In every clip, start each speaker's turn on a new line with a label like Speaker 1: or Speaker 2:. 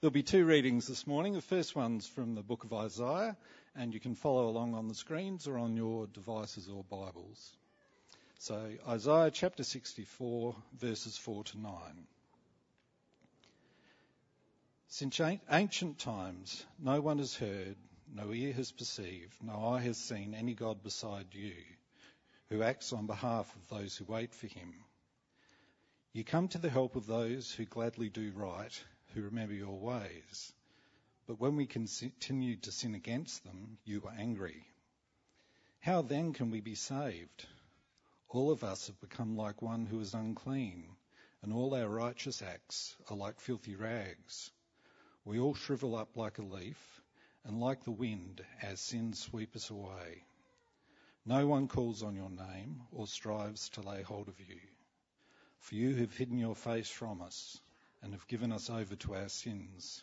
Speaker 1: There'll be two readings this morning. The first one's from the book of Isaiah, and you can follow along on the screens or on your devices or Bibles. So, Isaiah chapter 64, verses 4 to 9. Since ancient times, no one has heard, no ear has perceived, no eye has seen any God beside you who acts on behalf of those who wait for him. You come to the help of those who gladly do right, who remember your ways. But when we continued to sin against them, you were angry. How then can we be saved? All of us have become like one who is unclean, and all our righteous acts are like filthy rags. We all shrivel up like a leaf, and like the wind, our sins sweep us away. No one calls on your name or strives to lay hold of you. For you have hidden your face from us and have given us over to our sins.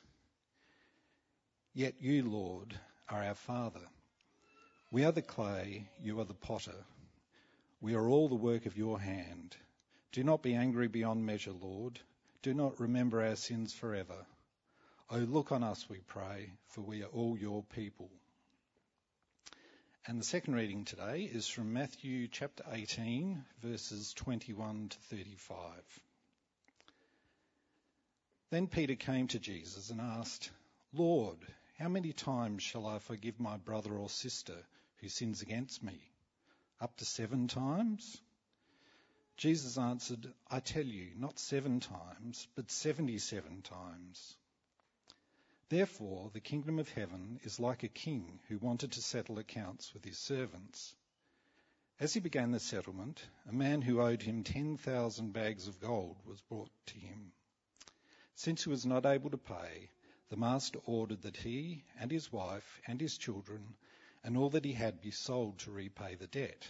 Speaker 1: Yet you, Lord, are our Father. We are the clay, you are the potter. We are all the work of your hand. Do not be angry beyond measure, Lord. Do not remember our sins forever. Oh, look on us, we pray, for we are all your people. And the second reading today is from Matthew chapter 18, verses 21 to 35. Then Peter came to Jesus and asked, Lord, how many times shall I forgive my brother or sister who sins against me? Up to seven times? Jesus answered, I tell you, not seven times, but seventy seven times. Therefore, the kingdom of heaven is like a king who wanted to settle accounts with his servants. As he began the settlement, a man who owed him 10,000 bags of gold was brought to him. Since he was not able to pay, the master ordered that he and his wife and his children and all that he had be sold to repay the debt.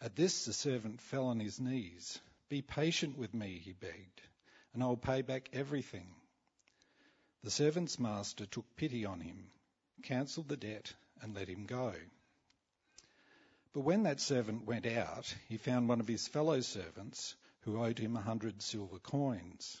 Speaker 1: At this, the servant fell on his knees. Be patient with me, he begged, and I will pay back everything. The servant's master took pity on him, cancelled the debt, and let him go. But when that servant went out, he found one of his fellow servants who owed him a hundred silver coins.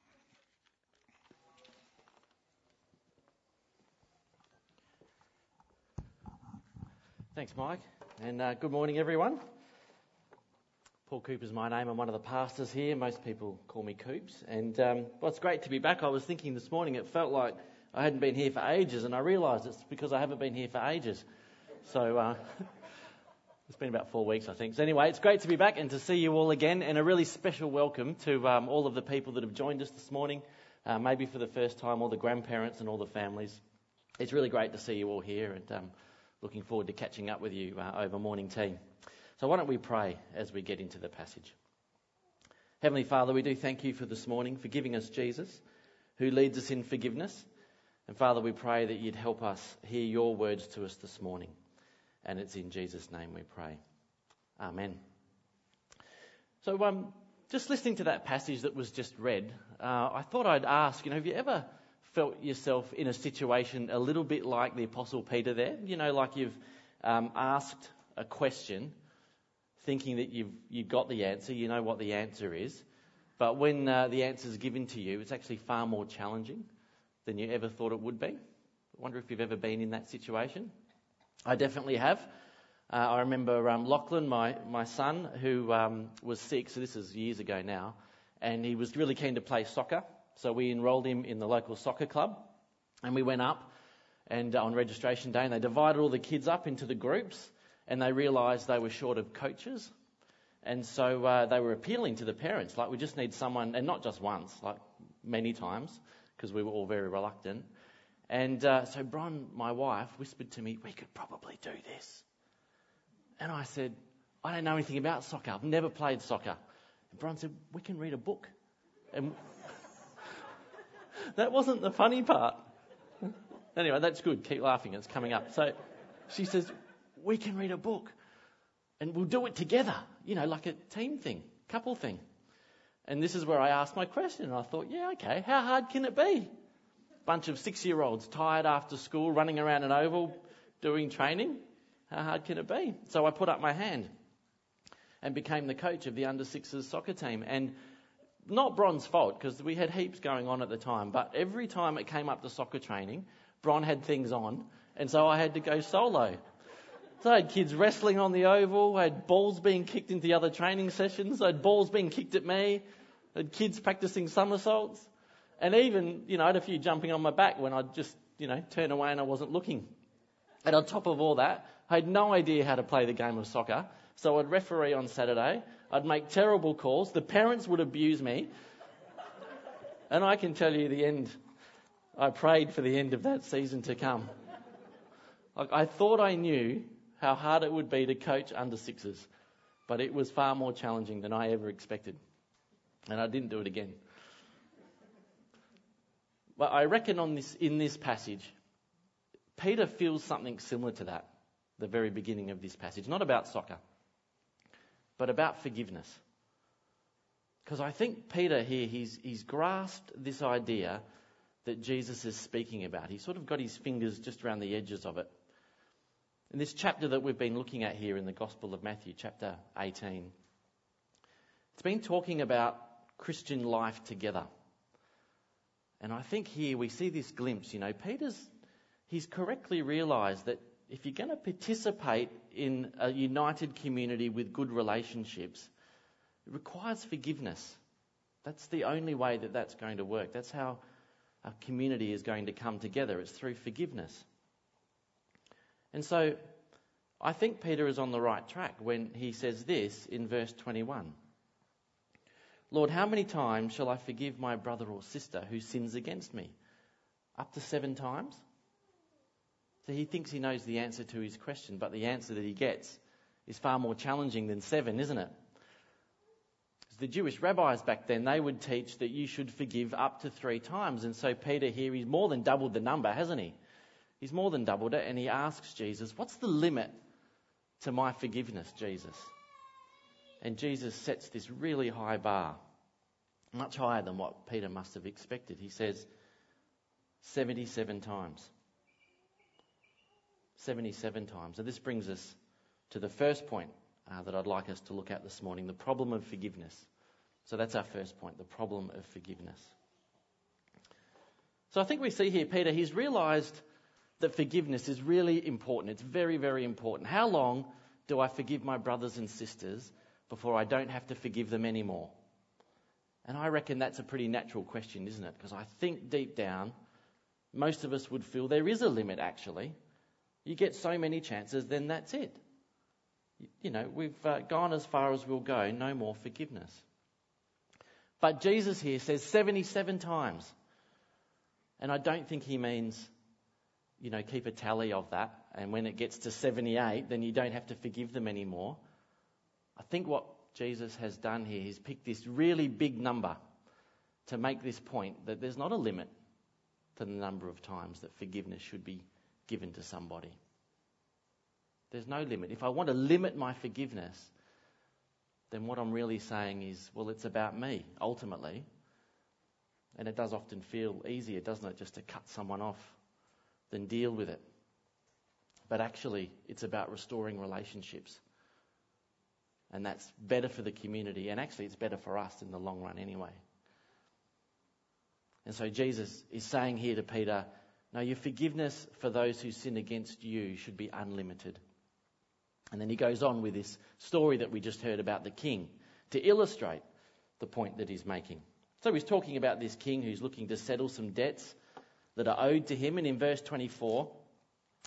Speaker 2: Thanks, Mike, and uh, good morning, everyone. Paul Cooper's my name. I'm one of the pastors here. Most people call me Coops. And um, well, it's great to be back. I was thinking this morning, it felt like I hadn't been here for ages, and I realised it's because I haven't been here for ages. So uh, it's been about four weeks, I think. So anyway, it's great to be back and to see you all again, and a really special welcome to um, all of the people that have joined us this morning, uh, maybe for the first time, all the grandparents and all the families. It's really great to see you all here, and um, looking forward to catching up with you uh, over morning tea. So why don't we pray as we get into the passage? Heavenly Father, we do thank you for this morning, for giving us Jesus, who leads us in forgiveness. And Father, we pray that you'd help us hear your words to us this morning. And it's in Jesus' name we pray. Amen. So, um, just listening to that passage that was just read, uh, I thought I'd ask, you know, have you ever felt yourself in a situation a little bit like the Apostle Peter there? You know, like you've um, asked a question thinking that you've, you've got the answer, you know what the answer is. But when uh, the answer is given to you, it's actually far more challenging than you ever thought it would be. I wonder if you've ever been in that situation. I definitely have. Uh, I remember um, Lachlan, my, my son, who um, was sick, so this is years ago now, and he was really keen to play soccer. So we enrolled him in the local soccer club, and we went up and uh, on registration day, and they divided all the kids up into the groups, and they realised they were short of coaches, and so uh, they were appealing to the parents, like we just need someone, and not just once, like many times, because we were all very reluctant. And uh, so Bron, my wife, whispered to me, "We could probably do this." And I said, "I don't know anything about soccer. I've never played soccer." And Bron said, "We can read a book." And that wasn't the funny part. Anyway, that's good. Keep laughing. It's coming up. So she says, We can read a book and we'll do it together, you know, like a team thing, couple thing. And this is where I asked my question. And I thought, yeah, okay, how hard can it be? Bunch of six year olds tired after school, running around an oval, doing training. How hard can it be? So I put up my hand and became the coach of the under sixes soccer team. And not Bron's fault because we had heaps going on at the time, but every time it came up to soccer training, Bron had things on, and so I had to go solo. So I had kids wrestling on the oval, I had balls being kicked into the other training sessions, I had balls being kicked at me, I had kids practicing somersaults, and even, you know, I had a few jumping on my back when I'd just, you know, turn away and I wasn't looking. And on top of all that, I had no idea how to play the game of soccer, so I'd referee on Saturday, I'd make terrible calls. The parents would abuse me. And I can tell you the end. I prayed for the end of that season to come. I thought I knew how hard it would be to coach under sixes, but it was far more challenging than I ever expected. And I didn't do it again. But I reckon on this, in this passage, Peter feels something similar to that, the very beginning of this passage. Not about soccer, but about forgiveness. Because I think Peter here, he's, he's grasped this idea that Jesus is speaking about. He's sort of got his fingers just around the edges of it. In this chapter that we've been looking at here in the Gospel of Matthew, chapter 18, it's been talking about Christian life together. And I think here we see this glimpse, you know, Peter's, he's correctly realised that if you're going to participate in a united community with good relationships, it requires forgiveness. That's the only way that that's going to work. That's how a community is going to come together. It's through forgiveness. And so I think Peter is on the right track when he says this in verse 21. Lord, how many times shall I forgive my brother or sister who sins against me? Up to seven times? So he thinks he knows the answer to his question, but the answer that he gets is far more challenging than seven, isn't it? The Jewish rabbis back then, they would teach that you should forgive up to three times. And so Peter here, he's more than doubled the number, hasn't he? He's more than doubled it, and he asks Jesus, What's the limit to my forgiveness, Jesus? And Jesus sets this really high bar, much higher than what Peter must have expected. He says, 77 times. 77 times. And this brings us to the first point uh, that I'd like us to look at this morning the problem of forgiveness. So that's our first point the problem of forgiveness. So I think we see here, Peter, he's realized that forgiveness is really important. It's very, very important. How long do I forgive my brothers and sisters before I don't have to forgive them anymore? And I reckon that's a pretty natural question, isn't it? Because I think deep down, most of us would feel there is a limit, actually. You get so many chances, then that's it. You know, we've uh, gone as far as we'll go, no more forgiveness. But Jesus here says 77 times. And I don't think he means, you know, keep a tally of that. And when it gets to 78, then you don't have to forgive them anymore. I think what Jesus has done here, he's picked this really big number to make this point that there's not a limit to the number of times that forgiveness should be given to somebody. There's no limit. If I want to limit my forgiveness, then what I'm really saying is, well, it's about me, ultimately. And it does often feel easier, doesn't it, just to cut someone off than deal with it. But actually, it's about restoring relationships. And that's better for the community, and actually, it's better for us in the long run anyway. And so, Jesus is saying here to Peter, no, your forgiveness for those who sin against you should be unlimited. And then he goes on with this story that we just heard about the king to illustrate the point that he's making. So he's talking about this king who's looking to settle some debts that are owed to him. And in verse 24,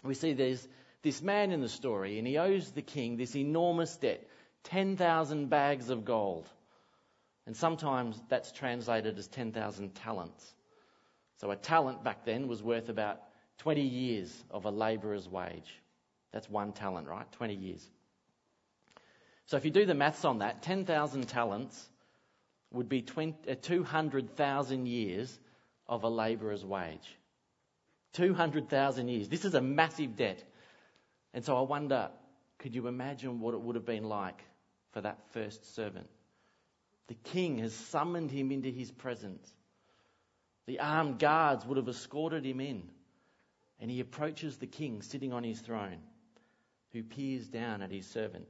Speaker 2: we see there's this man in the story, and he owes the king this enormous debt 10,000 bags of gold. And sometimes that's translated as 10,000 talents. So a talent back then was worth about 20 years of a labourer's wage. That's one talent, right? 20 years. So if you do the maths on that, 10,000 talents would be 200,000 uh, years of a labourer's wage. 200,000 years. This is a massive debt. And so I wonder, could you imagine what it would have been like for that first servant? The king has summoned him into his presence. The armed guards would have escorted him in. And he approaches the king sitting on his throne, who peers down at his servant.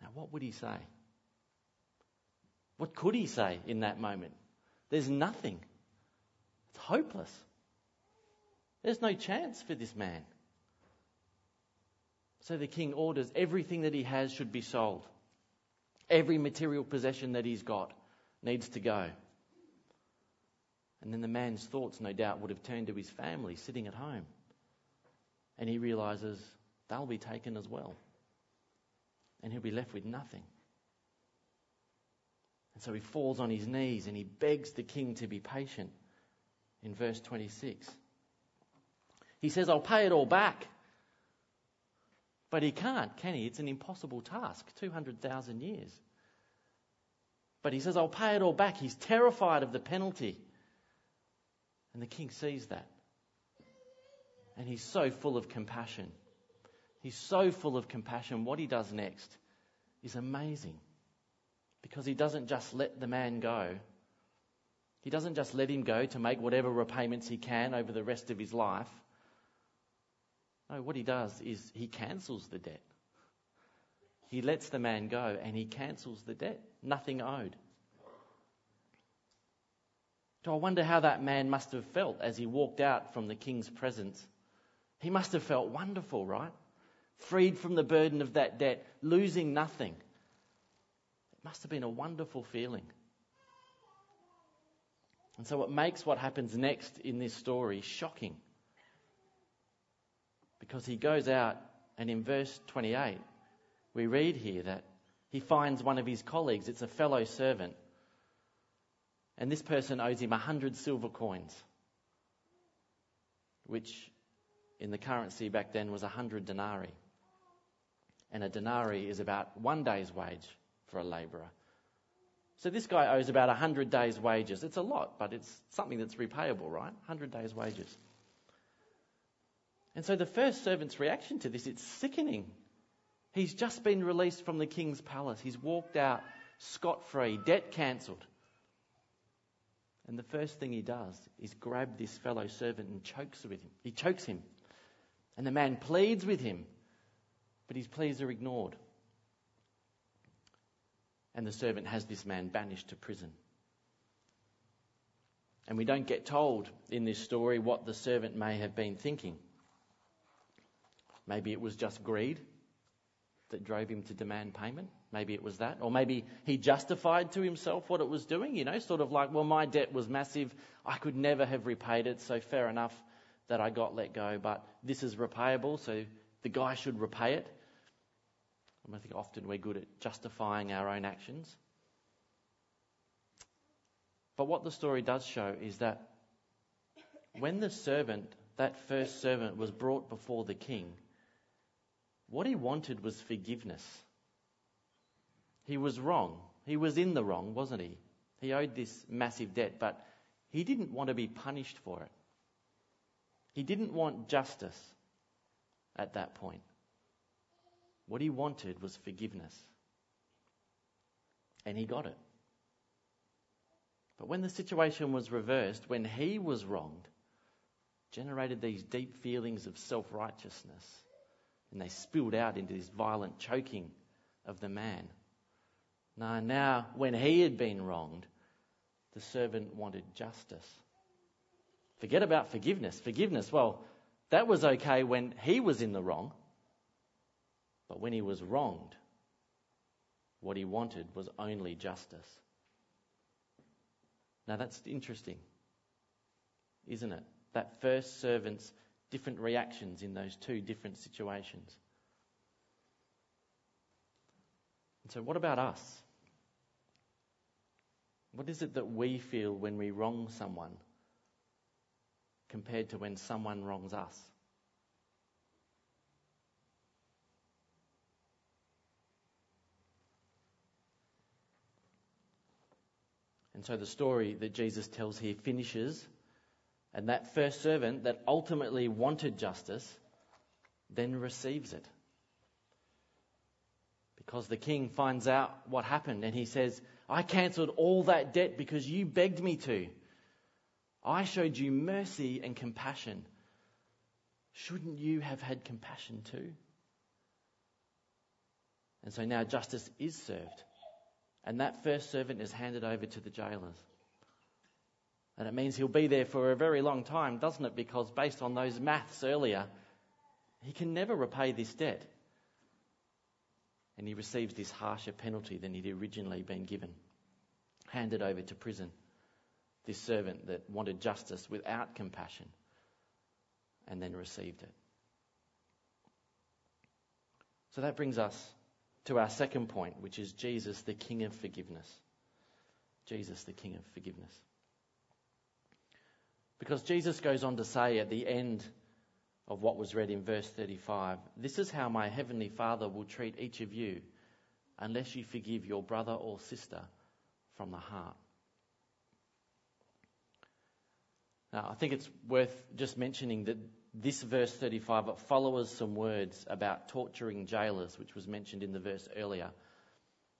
Speaker 2: Now, what would he say? What could he say in that moment? There's nothing. It's hopeless. There's no chance for this man. So the king orders everything that he has should be sold. Every material possession that he's got needs to go. And then the man's thoughts, no doubt, would have turned to his family sitting at home. And he realizes they'll be taken as well. And he'll be left with nothing. And so he falls on his knees and he begs the king to be patient in verse 26. He says, I'll pay it all back. But he can't, can he? It's an impossible task 200,000 years. But he says, I'll pay it all back. He's terrified of the penalty. And the king sees that. And he's so full of compassion. He's so full of compassion. What he does next is amazing. Because he doesn't just let the man go. He doesn't just let him go to make whatever repayments he can over the rest of his life. No, what he does is he cancels the debt. He lets the man go and he cancels the debt. Nothing owed. So I wonder how that man must have felt as he walked out from the king's presence. He must have felt wonderful, right? Freed from the burden of that debt, losing nothing. It must have been a wonderful feeling. And so it makes what happens next in this story shocking. Because he goes out, and in verse 28, we read here that he finds one of his colleagues, it's a fellow servant, and this person owes him 100 silver coins, which in the currency back then was 100 denarii. And a denarii is about one day's wage for a labourer. So this guy owes about 100 days' wages. It's a lot, but it's something that's repayable, right? 100 days' wages. And so the first servant's reaction to this, it's sickening. He's just been released from the king's palace. He's walked out scot free, debt cancelled. And the first thing he does is grab this fellow servant and chokes with him. He chokes him. And the man pleads with him, but his pleas are ignored. And the servant has this man banished to prison. And we don't get told in this story what the servant may have been thinking. Maybe it was just greed that drove him to demand payment. Maybe it was that. Or maybe he justified to himself what it was doing, you know, sort of like, well, my debt was massive. I could never have repaid it, so fair enough that I got let go, but this is repayable, so the guy should repay it. I think often we're good at justifying our own actions. But what the story does show is that when the servant, that first servant, was brought before the king, what he wanted was forgiveness. He was wrong. He was in the wrong, wasn't he? He owed this massive debt, but he didn't want to be punished for it. He didn't want justice at that point. What he wanted was forgiveness. And he got it. But when the situation was reversed, when he was wronged, generated these deep feelings of self righteousness, and they spilled out into this violent choking of the man. No, now, when he had been wronged, the servant wanted justice. Forget about forgiveness. Forgiveness, well, that was okay when he was in the wrong. But when he was wronged, what he wanted was only justice. Now that's interesting. isn't it? That first servant's different reactions in those two different situations. And so, what about us? What is it that we feel when we wrong someone compared to when someone wrongs us? And so the story that Jesus tells here finishes, and that first servant that ultimately wanted justice then receives it. Because the king finds out what happened and he says, I cancelled all that debt because you begged me to. I showed you mercy and compassion. Shouldn't you have had compassion too? And so now justice is served. And that first servant is handed over to the jailers. And it means he'll be there for a very long time, doesn't it? Because based on those maths earlier, he can never repay this debt. And he receives this harsher penalty than he'd originally been given. Handed over to prison. This servant that wanted justice without compassion and then received it. So that brings us to our second point, which is Jesus, the King of forgiveness. Jesus, the King of forgiveness. Because Jesus goes on to say at the end of what was read in verse 35 This is how my heavenly Father will treat each of you unless you forgive your brother or sister from the heart. Now, I think it's worth just mentioning that this verse 35 it follows some words about torturing jailers, which was mentioned in the verse earlier.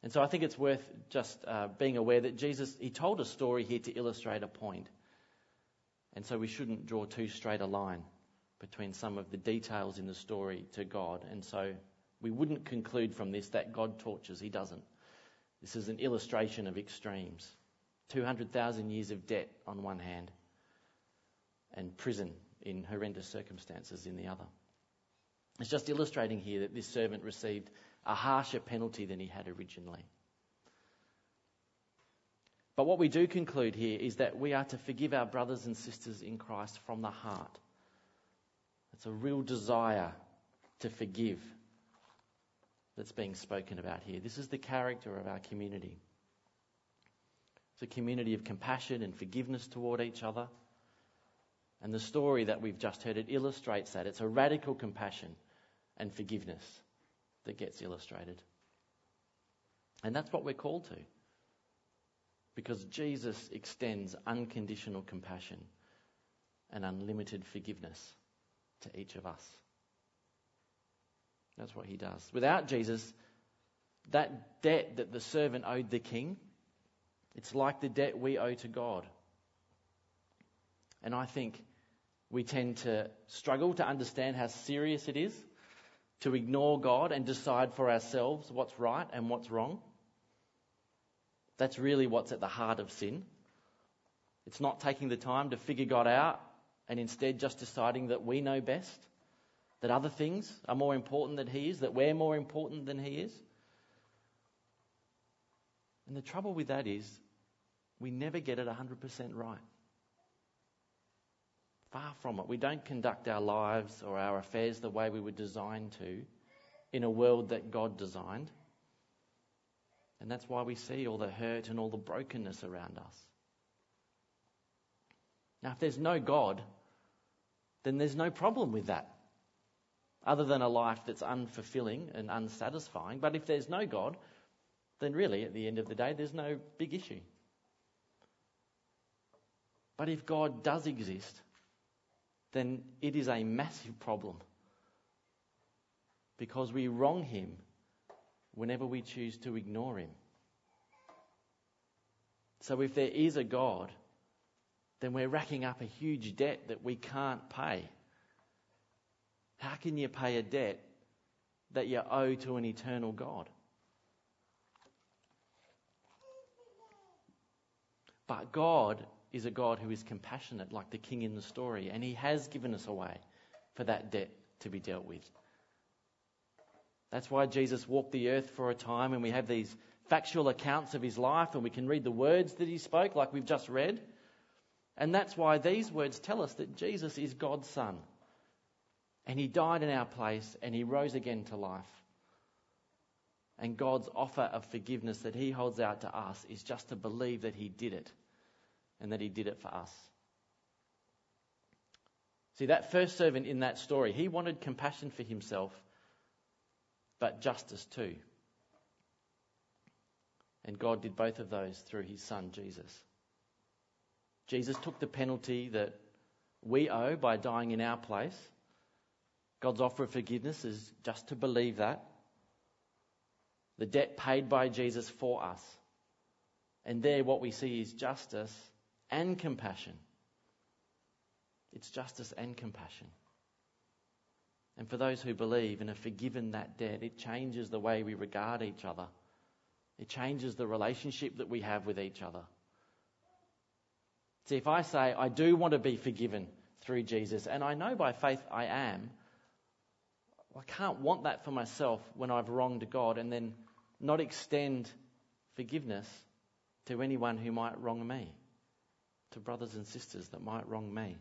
Speaker 2: And so I think it's worth just uh, being aware that Jesus, he told a story here to illustrate a point. And so we shouldn't draw too straight a line between some of the details in the story to God. And so we wouldn't conclude from this that God tortures. He doesn't. This is an illustration of extremes 200,000 years of debt on one hand, and prison in horrendous circumstances in the other. It's just illustrating here that this servant received a harsher penalty than he had originally. But what we do conclude here is that we are to forgive our brothers and sisters in Christ from the heart. It's a real desire to forgive that's being spoken about here. This is the character of our community. It's a community of compassion and forgiveness toward each other. And the story that we've just heard, it illustrates that. It's a radical compassion and forgiveness that gets illustrated. And that's what we're called to. Because Jesus extends unconditional compassion and unlimited forgiveness to each of us. That's what he does. Without Jesus, that debt that the servant owed the king, it's like the debt we owe to God. And I think we tend to struggle to understand how serious it is to ignore God and decide for ourselves what's right and what's wrong. That's really what's at the heart of sin. It's not taking the time to figure God out and instead just deciding that we know best, that other things are more important than He is, that we're more important than He is. And the trouble with that is we never get it 100% right. Far from it. We don't conduct our lives or our affairs the way we were designed to in a world that God designed. And that's why we see all the hurt and all the brokenness around us. Now, if there's no God, then there's no problem with that, other than a life that's unfulfilling and unsatisfying. But if there's no God, then really, at the end of the day, there's no big issue. But if God does exist, then it is a massive problem. Because we wrong him whenever we choose to ignore him. So if there is a God, then we're racking up a huge debt that we can't pay. How can you pay a debt that you owe to an eternal God? But God is a God who is compassionate, like the king in the story, and he has given us a way for that debt to be dealt with. That's why Jesus walked the earth for a time, and we have these factual accounts of his life, and we can read the words that he spoke, like we've just read. And that's why these words tell us that Jesus is God's Son. And He died in our place and He rose again to life. And God's offer of forgiveness that He holds out to us is just to believe that He did it and that He did it for us. See, that first servant in that story, he wanted compassion for himself, but justice too. And God did both of those through his son, Jesus. Jesus took the penalty that we owe by dying in our place. God's offer of forgiveness is just to believe that. The debt paid by Jesus for us. And there, what we see is justice and compassion. It's justice and compassion. And for those who believe and are forgiven that debt, it changes the way we regard each other. It changes the relationship that we have with each other. See, if I say, I do want to be forgiven through Jesus, and I know by faith I am, I can't want that for myself when I've wronged God and then not extend forgiveness to anyone who might wrong me, to brothers and sisters that might wrong me.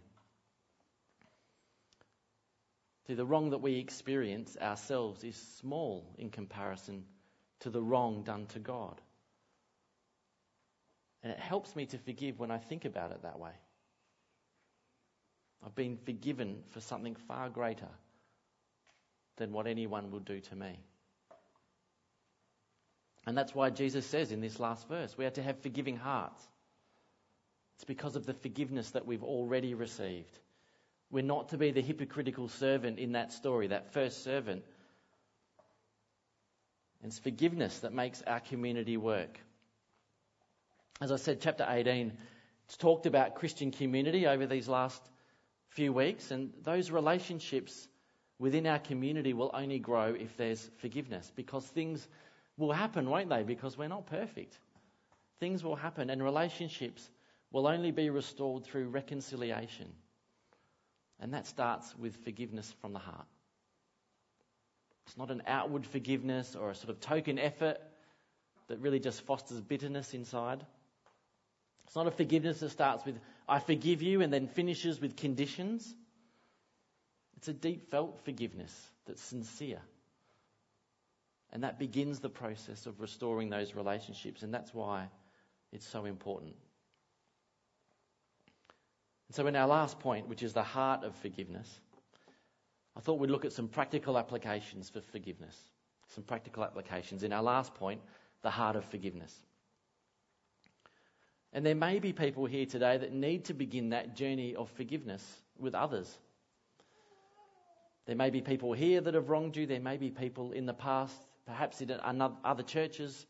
Speaker 2: See, the wrong that we experience ourselves is small in comparison to the wrong done to God. And it helps me to forgive when I think about it that way. I've been forgiven for something far greater than what anyone will do to me. And that's why Jesus says in this last verse, we are to have forgiving hearts. It's because of the forgiveness that we've already received. We're not to be the hypocritical servant in that story, that first servant. It's forgiveness that makes our community work. As I said, chapter 18, it's talked about Christian community over these last few weeks, and those relationships within our community will only grow if there's forgiveness because things will happen, won't they? Because we're not perfect. Things will happen, and relationships will only be restored through reconciliation. And that starts with forgiveness from the heart. It's not an outward forgiveness or a sort of token effort that really just fosters bitterness inside. It's not a forgiveness that starts with, I forgive you, and then finishes with conditions. It's a deep felt forgiveness that's sincere. And that begins the process of restoring those relationships, and that's why it's so important. And so, in our last point, which is the heart of forgiveness, I thought we'd look at some practical applications for forgiveness. Some practical applications. In our last point, the heart of forgiveness. And there may be people here today that need to begin that journey of forgiveness with others. There may be people here that have wronged you. There may be people in the past, perhaps in other churches,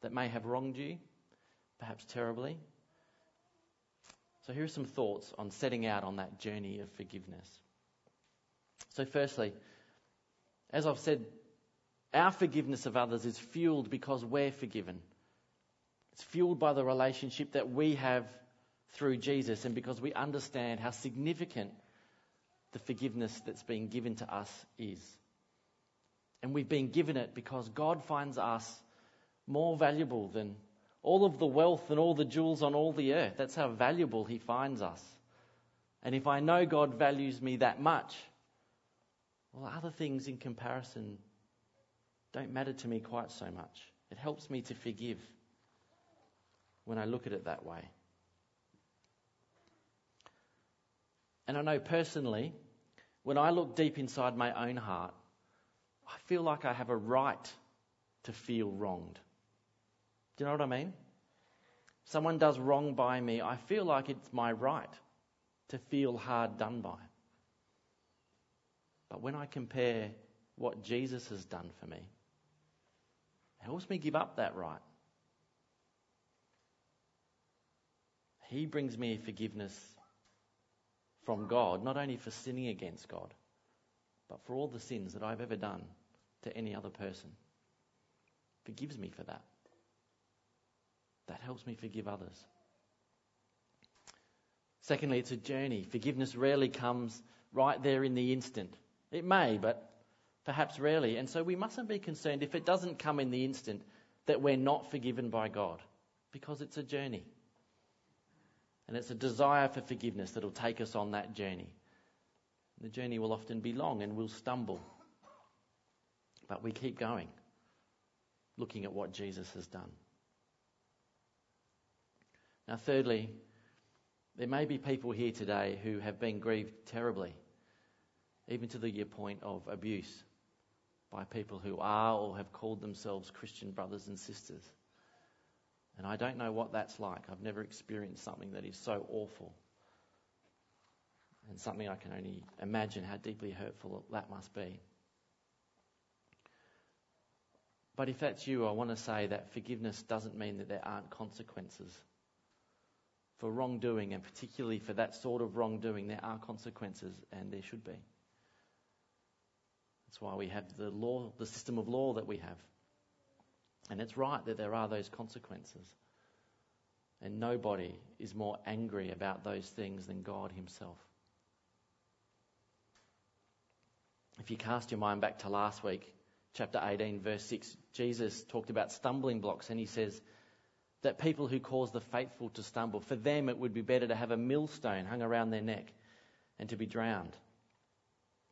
Speaker 2: that may have wronged you, perhaps terribly. So, here are some thoughts on setting out on that journey of forgiveness. So, firstly, as I've said, our forgiveness of others is fueled because we're forgiven. It's fueled by the relationship that we have through Jesus and because we understand how significant the forgiveness that's been given to us is. And we've been given it because God finds us more valuable than all of the wealth and all the jewels on all the earth. That's how valuable He finds us. And if I know God values me that much, well, other things in comparison don't matter to me quite so much. It helps me to forgive when I look at it that way. And I know personally, when I look deep inside my own heart, I feel like I have a right to feel wronged. Do you know what I mean? Someone does wrong by me, I feel like it's my right to feel hard done by. But when I compare what Jesus has done for me, it helps me give up that right. He brings me forgiveness from God, not only for sinning against God, but for all the sins that I've ever done to any other person. Forgives me for that. That helps me forgive others. Secondly, it's a journey. Forgiveness rarely comes right there in the instant. It may, but perhaps rarely. And so we mustn't be concerned if it doesn't come in the instant that we're not forgiven by God, because it's a journey. And it's a desire for forgiveness that'll take us on that journey. The journey will often be long and we'll stumble. But we keep going, looking at what Jesus has done. Now, thirdly, there may be people here today who have been grieved terribly, even to the point of abuse by people who are or have called themselves Christian brothers and sisters. And I don't know what that's like. I've never experienced something that is so awful. And something I can only imagine how deeply hurtful that must be. But if that's you, I want to say that forgiveness doesn't mean that there aren't consequences. For wrongdoing, and particularly for that sort of wrongdoing, there are consequences, and there should be. That's why we have the law, the system of law that we have. And it's right that there are those consequences. And nobody is more angry about those things than God Himself. If you cast your mind back to last week, chapter 18, verse 6, Jesus talked about stumbling blocks, and He says that people who cause the faithful to stumble, for them it would be better to have a millstone hung around their neck and to be drowned.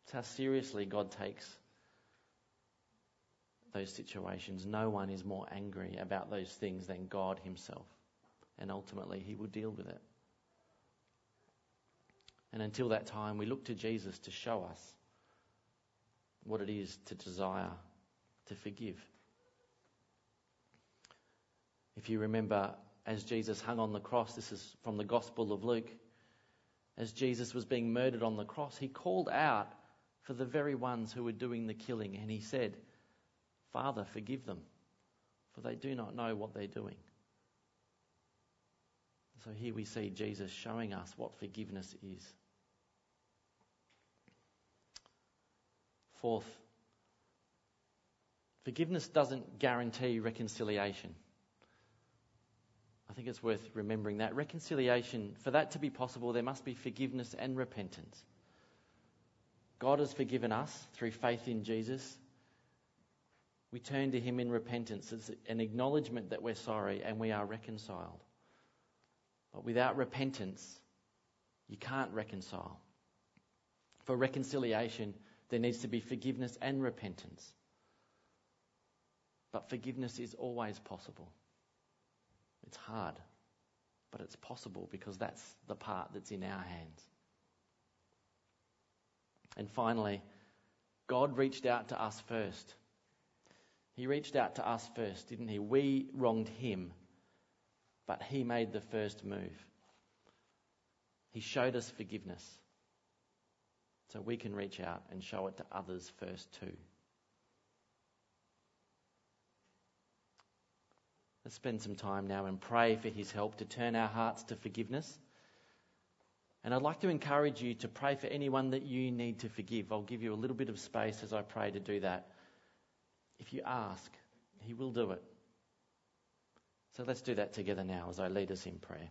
Speaker 2: It's how seriously God takes those situations. No one is more angry about those things than God Himself. And ultimately, He will deal with it. And until that time, we look to Jesus to show us what it is to desire to forgive. If you remember, as Jesus hung on the cross, this is from the Gospel of Luke, as Jesus was being murdered on the cross, he called out for the very ones who were doing the killing, and he said, Father, forgive them, for they do not know what they're doing. So here we see Jesus showing us what forgiveness is. Fourth, forgiveness doesn't guarantee reconciliation. I think it's worth remembering that. Reconciliation, for that to be possible, there must be forgiveness and repentance. God has forgiven us through faith in Jesus we turn to Him in repentance. It's an acknowledgement that we're sorry and we are reconciled. But without repentance, you can't reconcile. For reconciliation, there needs to be forgiveness and repentance. But forgiveness is always possible. It's hard, but it's possible because that's the part that's in our hands. And finally, God reached out to us first. He reached out to us first, didn't he? We wronged him, but he made the first move. He showed us forgiveness. So we can reach out and show it to others first too. Let's spend some time now and pray for his help to turn our hearts to forgiveness. And I'd like to encourage you to pray for anyone that you need to forgive. I'll give you a little bit of space as I pray to do that. If you ask, He will do it. So let's do that together now as I lead us in prayer.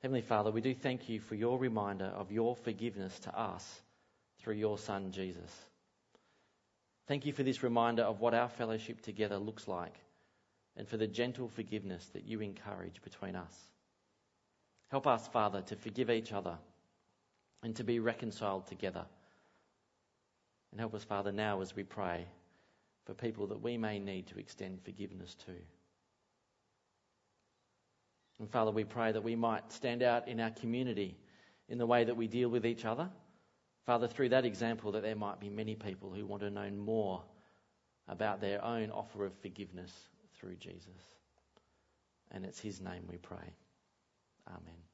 Speaker 2: Heavenly Father, we do thank you for your reminder of your forgiveness to us through your Son, Jesus. Thank you for this reminder of what our fellowship together looks like and for the gentle forgiveness that you encourage between us. Help us, Father, to forgive each other and to be reconciled together and help us, Father, now as we pray for people that we may need to extend forgiveness to. And Father, we pray that we might stand out in our community in the way that we deal with each other. Father, through that example, that there might be many people who want to know more about their own offer of forgiveness through Jesus. And it's His name we pray. Amen.